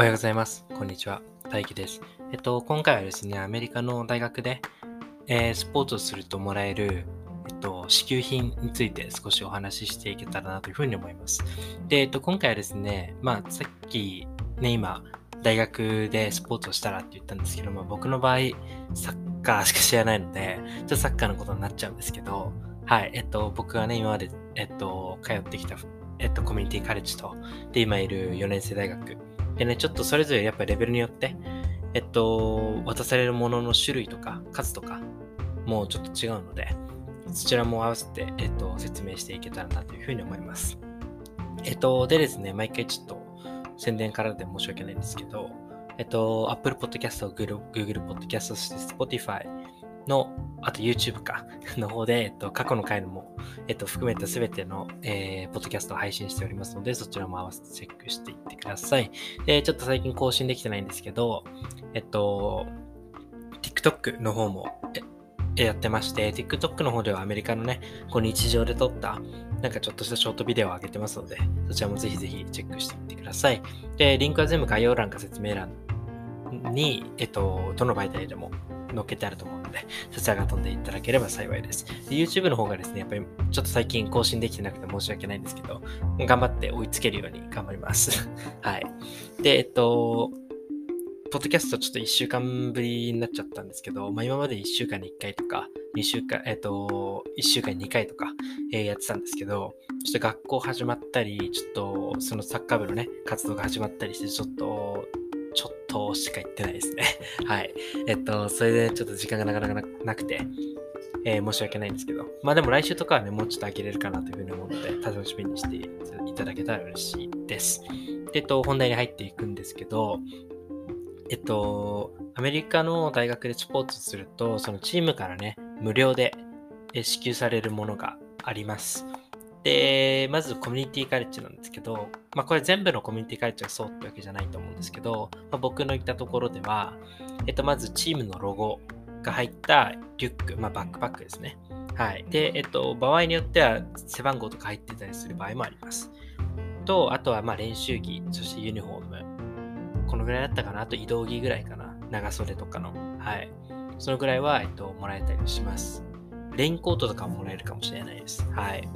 おはようございます。こんにちは。大輝です。えっと、今回はですね、アメリカの大学で、えー、スポーツをするともらえる、えっと、支給品について少しお話ししていけたらなというふうに思います。で、えっと、今回はですね、まあ、さっきね、今、大学でスポーツをしたらって言ったんですけども、僕の場合、サッカーしか知らないので、ちょっとサッカーのことになっちゃうんですけど、はい、えっと、僕がね、今まで、えっと、通ってきた、えっと、コミュニティカレッジと、で、今いる4年生大学、でね、ちょっとそれぞれやっぱりレベルによって、えっと、渡されるものの種類とか数とかもうちょっと違うので、そちらも合わせて、えっと、説明していけたらなというふうに思います。えっと、でですね、毎回ちょっと宣伝からで申し訳ないんですけど、えっと、Apple Podcast、Google, Podcast、そして Spotify の、あと YouTube か、の方で、えっと、過去の回のも、えっと、含めたすべての、えー、ポッドキャストを配信しておりますので、そちらも合わせてチェックしていってください。で、ちょっと最近更新できてないんですけど、えっと、TikTok の方も、やってまして、TikTok の方ではアメリカのね、こう日常で撮った、なんかちょっとしたショートビデオを上げてますので、そちらもぜひぜひチェックしてみてください。で、リンクは全部概要欄か説明欄に、えっと、どの媒体でも載っけてあると思うので、そちらが飛んでいただければ幸いです。で YouTube の方がですね、やっぱりちょっと最近更新できてなくて申し訳ないんですけど、頑張って追いつけるように頑張ります。はい。で、えっと、ポッドキャストちょっと1週間ぶりになっちゃったんですけど、まあ、今まで1週間に1回とか、2週間、えっ、と、1週間に2回とか、えー、やってたんですけど、ちょっと学校始まったり、ちょっとそのサッカー部のね、活動が始まったりして、ちょっととしか行ってないですね。はい。えっと、それでちょっと時間がなかなかなくて、えー、申し訳ないんですけど、まあでも来週とかはね、もうちょっと開けれるかなというふうに思うので、楽しみにしていただけたら嬉しいです。で、えっと、本題に入っていくんですけど、えっと、アメリカの大学でスポーツすると、そのチームからね、無料で支給されるものがあります。で、まずコミュニティカレッジなんですけど、まあこれ全部のコミュニティカレッジがそうってわけじゃないと思うんですけど、まあ、僕の行ったところでは、えっと、まずチームのロゴが入ったリュック、まあバックパックですね。はい。で、えっと、場合によっては背番号とか入ってたりする場合もあります。と、あとはまあ練習着、そしてユニフォーム。このぐらいだったかな？あと移動着ぐらいかな？長袖とかの。はい。そのぐらいは、えっと、もらえたりします。レインコートとかももらえるかもしれないです。はい。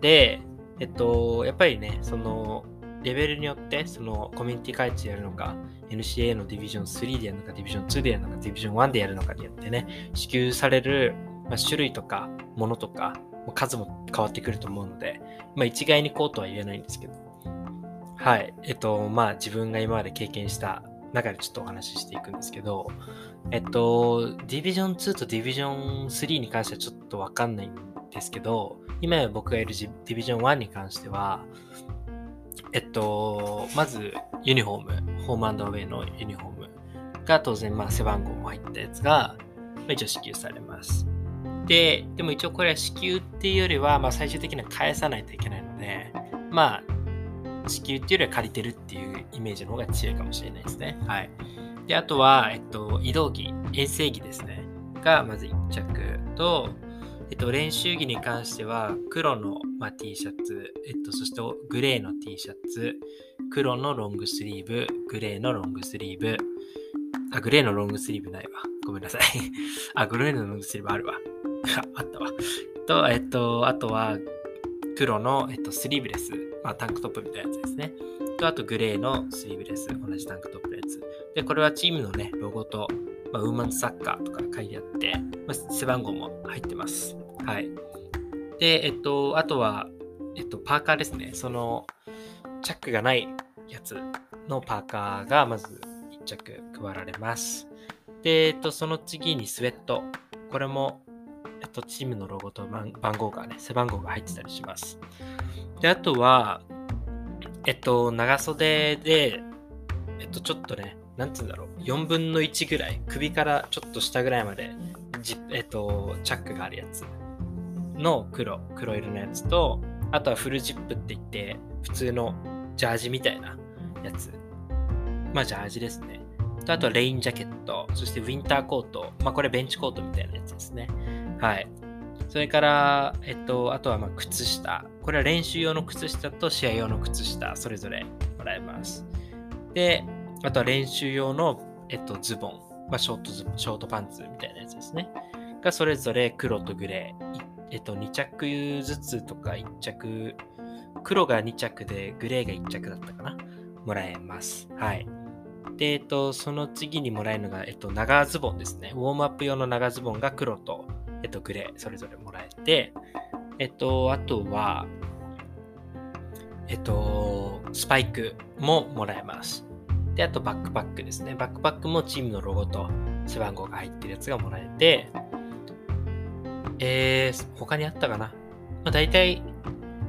で、えっと、やっぱりね、その、レベルによって、そのコミュニティ開発やるのか、NCA のディビジョン3でやるのか、ディビジョン2でやるのか、ディビジョン1でやるのかによってね、支給される、まあ、種類とか、ものとか、数も変わってくると思うので、まあ一概にこうとは言えないんですけど、はい。えっと、まあ自分が今まで経験した中でちょっとお話ししていくんですけど、えっと、ディビジョン2とディビジョン3に関してはちょっとわかんないんですけど、今僕がいるディビジョン1に関しては、えっと、まずユニフォーム、ホームアウェイのユニフォームが当然、まあ、背番号も入ったやつが、まあ、一応支給されます。で、でも一応これは支給っていうよりは、まあ、最終的には返さないといけないので、まあ、支給っていうよりは借りてるっていうイメージの方が強いかもしれないですね。はい。で、あとは、えっと、移動着、遠征着ですね。が、まず1着と、えっと、練習着に関しては、黒の、まあ、T シャツ、えっと、そしてグレーの T シャツ、黒のロングスリーブ、グレーのロングスリーブ、あ、グレーのロングスリーブないわ。ごめんなさい。あ、グレーのロングスリーブあるわ。あったわ。と、えっと、あとは、黒の、えっと、スリーブレス、まあ、タンクトップみたいなやつですね。と、あと、グレーのスリーブレス、同じタンクトップのやつ。で、これはチームのね、ロゴと、まあ、ウーマンズサッカーとか書いてあって、まあ、背番号も入ってます。はい。で、えっと、あとは、えっと、パーカーですね。その、チャックがないやつのパーカーがまず1着配られます。で、えっと、その次にスウェット。これも、えっと、チームのロゴと番号がね、背番号が入ってたりします。で、あとは、えっと、長袖で、えっと、ちょっとね、なんつうんだろう、4分の1ぐらい、首からちょっと下ぐらいまで、えっと、チャックがあるやつの黒、黒色のやつと、あとはフルジップって言って、普通のジャージみたいなやつ。まあ、ジャージですね。と、あとはレインジャケット、そしてウィンターコート。まあ、これベンチコートみたいなやつですね。はい。それから、えっと、あとはま靴下。これは練習用の靴下と試合用の靴下、それぞれもらえます。で、あとは練習用の、えっと、ズボン、まあ、ショートズ、ショートパンツみたいなやつですね。がそれぞれ黒とグレー、えっと、2着ずつとか1着、黒が2着でグレーが1着だったかな？もらえます。はい。で、えっと、その次にもらえるのが、えっと、長ズボンですね。ウォームアップ用の長ズボンが黒と、えっと、グレー、それぞれもらえて、えっと、あとは、えっと、スパイクももらえます。で、あとバックパックですね。バックパックもチームのロゴと背番号が入ってるやつがもらえて、えー、他にあったかな？まあ、大体、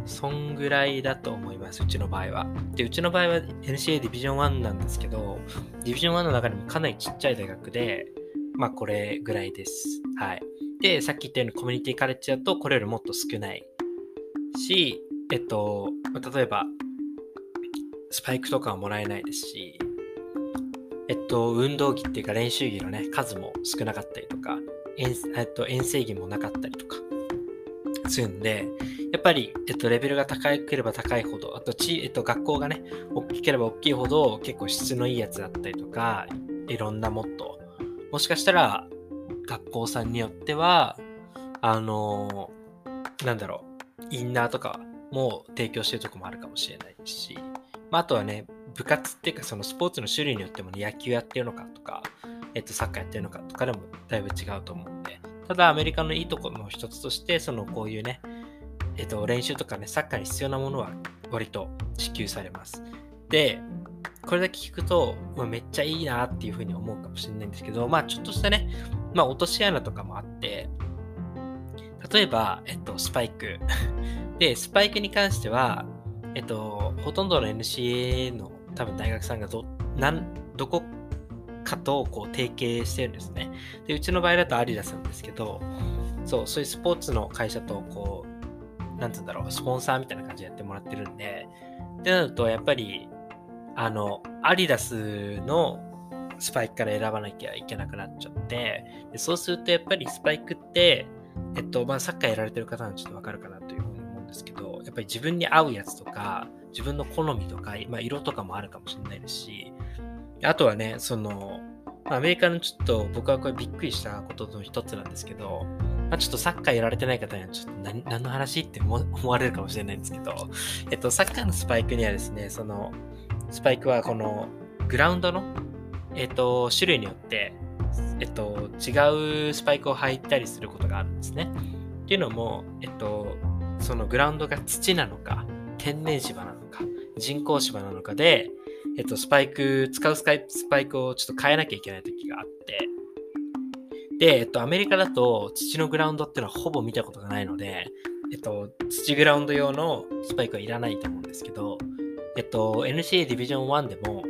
そんぐらいだと思います。うちの場合は。で、うちの場合は NCA ディビジョン1なんですけど、ディビジョン1の中でもかなりちっちゃい大学で、まあこれぐらいです。はい。で、さっき言ったようにコミュニティカレッジだとこれよりもっと少ないし、えっと、例えば、スパイクとかはもらえないですし、えっと、運動着っていうか練習着のね、数も少なかったりとか、遠えっと、遠征着もなかったりとかするんで、やっぱり、えっと、レベルが高ければ高いほど、あとち、えっと、学校がね、大きければ大きいほど、結構質のいいやつだったりとか、いろんなもっと、もしかしたら、学校さんによっては、あのー、なんだろう、インナーとかも提供してるとこもあるかもしれないし、まあ、あとはね、部活っていうかそのスポーツの種類によってもね、野球やってるのかとか、えっと、サッカーやってるのかとかでもだいぶ違うと思うんで、ただアメリカのいいところの一つとして、そのこういうね、えっと、練習とかね、サッカーに必要なものは割と支給されます。で、これだけ聞くと、ま、めっちゃいいなっていうふうに思うかもしれないんですけど、まあちょっとしたね、まあ落とし穴とかもあって、例えば、えっと、スパイク。で、スパイクに関しては、えっと、ほとんどの NCA の多分大学さんがど、なん、どこかとこう提携してるんですね。で、うちの場合だとアディダスなんですけど、そう、そういうスポーツの会社とこう、なんつうんだろう、スポンサーみたいな感じでやってもらってるんで、ってなると、やっぱり、あの、アディダスのスパイクから選ばなきゃいけなくなっちゃって、でそうするとやっぱりスパイクって、えっと、まあ、サッカーやられてる方はちょっとわかるかなというふうに思うんですけど、やっぱり自分に合うやつとか、自分の好みとか、まあ、色とかもあるかもしれないですし、あとはね、その、アメリカのちょっと僕はこれびっくりしたことの一つなんですけど、まあ、ちょっとサッカーやられてない方にはちょっと何何の話って 思われるかもしれないんですけど、えっと、サッカーのスパイクにはですね、その、スパイクはこのグラウンドの、えっと、種類によって、えっと、違うスパイクを履いたりすることがあるんですね。っていうのも、えっと、そのグラウンドが土なのか、天然芝なのか、人工芝なのかで、えっと、スパイク、使うスパイクをちょっと変えなきゃいけない時があって、で、えっと、アメリカだと土のグラウンドっていうのはほぼ見たことがないので、えっと、土グラウンド用のスパイクはいらないと思うんですけど、えっと、NCA ディビジョン1でも、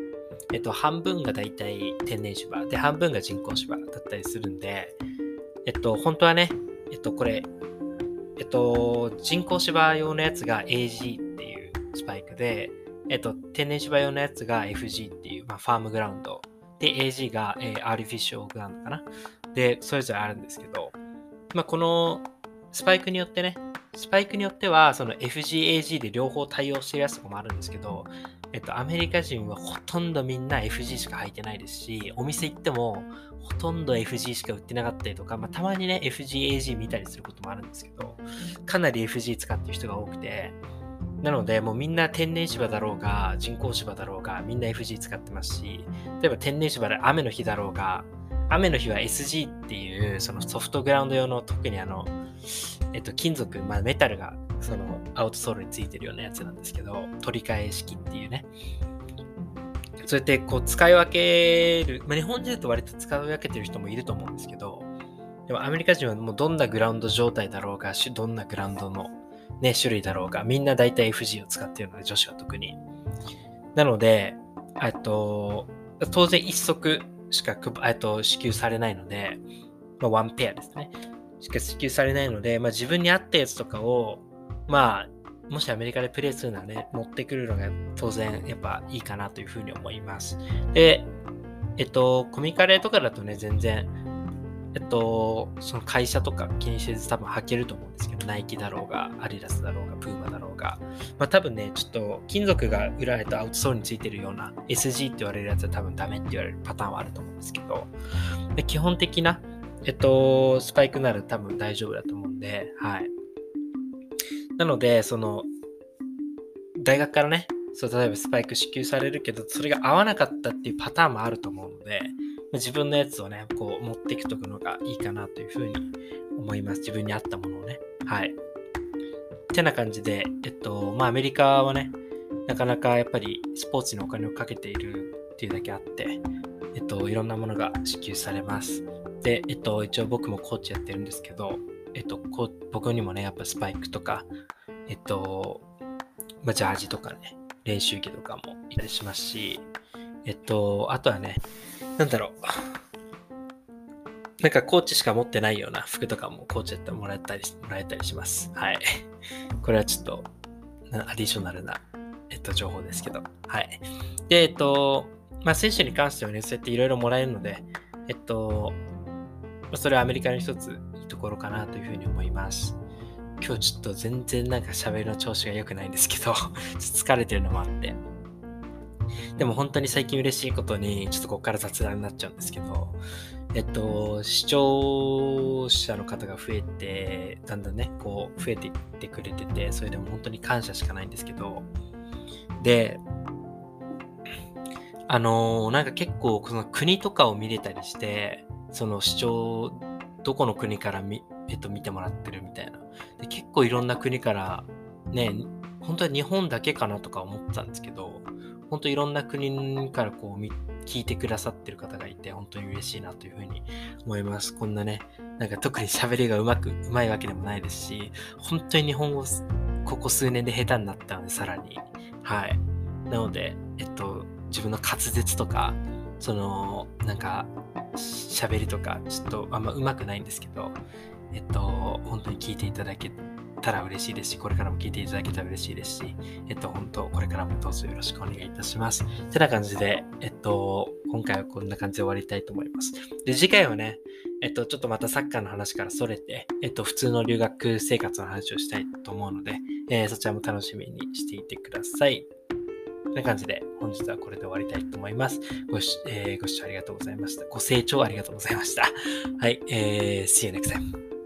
えっと、半分がだいたい天然芝で、半分が人工芝だったりするんで、えっと、本当はね、えっと、これ、えっと、人工芝用のやつが AG っていうスパイクで、えっと、天然芝用のやつが FG っていう、まあ、ファームグラウンド。で、AG が、えー、アーティフィシャルグラウンドかな。で、それぞれあるんですけど、まあ、このスパイクによってね、スパイクによっては、その FG、AG で両方対応してるやつとかもあるんですけど、えっと、アメリカ人はほとんどみんな FG しか履いてないですし、お店行ってもほとんど FG しか売ってなかったりとか、まあ、たまにね、FG、AG 見たりすることもあるんですけど、かなり FG 使ってる人が多くて、なので、もうみんな天然芝だろうが、人工芝だろうが、みんな FG 使ってますし、例えば天然芝で雨の日だろうが、雨の日は SG っていうそのソフトグラウンド用の特にあの、えっと、金属、まあ、メタルがそのアウトソールについてるようなやつなんですけど、取り替え式っていうね。そうやってこう使い分ける、まあ、日本人だと割と使い分けてる人もいると思うんですけど、でもアメリカ人はもうどんなグラウンド状態だろうが、どんなグラウンドの、ね、種類だろうが、みんな大体 FG を使っているので、女子は特に。なので、えっと、当然一足しかえっと支給されないので、まあ、ワンペアですね。しか支給されないので、まあ、自分に合ったやつとかを、まあ、もしアメリカでプレイするならね、持ってくるのが当然やっぱいいかなというふうに思います。で、えっと、コミカレーとかだとね、全然、えっと、その会社とか気にせず多分履けると思うんです、ナイキだろうが、アディダスだろうが、プーマだろうが、まあ多分ね、ちょっと金属が裏へとアウトソールについてるような SG って言われるやつは多分ダメって言われるパターンはあると思うんですけど、で基本的な、えっと、スパイクなら多分大丈夫だと思うんで、はい。なので、その、大学からね、そう例えばスパイク支給されるけど、それが合わなかったっていうパターンもあると思うので、自分のやつをね、こう持っていくとくのがいいかなというふうに思います。自分に合ったものをね。はい。ってな感じで、えっと、まあアメリカはね、なかなかやっぱりスポーツにお金をかけているっていうだけあって、えっと、いろんなものが支給されます。で、えっと、一応僕もコーチやってるんですけど、えっと、僕にもね、やっぱスパイクとか、えっと、まあ、ジャージとかね、練習着とかもいたりしますし、えっと、あとはね、なんだろう。なんかコーチしか持ってないような服とかもコーチやってもらえたりもらえたりします。はい。これはちょっとアディショナルな、えっと、情報ですけど。はい。で、えっと、まあ、選手に関してはね、そうやっていろいろもらえるので、えっと、それはアメリカの一ついいところかなというふうに思います。今日ちょっと全然なんか喋りの調子が良くないんですけど 疲れてるのもあって。でも本当に最近嬉しいことに、ちょっとここから雑談になっちゃうんですけど、えっと、視聴者の方が増えて、だんだんね、こう、増えていってくれてて、それでも本当に感謝しかないんですけど、で、あのー、なんか結構、この国とかを見れたりして、その視聴、どこの国から見、えっと、見てもらってるみたいな。で結構いろんな国から、ね、本当は日本だけかなとか思ったんですけど、本当いろんな国からこう聞いてくださってる方がいて、本当に嬉しいなというふうに思います。こんなね、なんか特に喋りがうまく、うまいわけでもないですし、本当に日本語、ここ数年で下手になったので、さらに。はい。なので、えっと、自分の滑舌とか、その、なんか、喋りとか、ちょっとあんまうまくないんですけど、えっと、本当に聞いていただけたら嬉しいですし、これからも聞いていただけたら嬉しいですし、えっと、本当、これからもどうぞよろしくお願いいたします。てな感じで、えっと、今回はこんな感じで終わりたいと思います。で、次回はね、えっと、ちょっとまたサッカーの話からそれて、えっと、普通の留学生活の話をしたいと思うので、えー、そちらも楽しみにしていてください。こんな感じで、本日はこれで終わりたいと思います。ごし、えー、ご視聴ありがとうございました。ご清聴ありがとうございました。はい、えー、See you next time.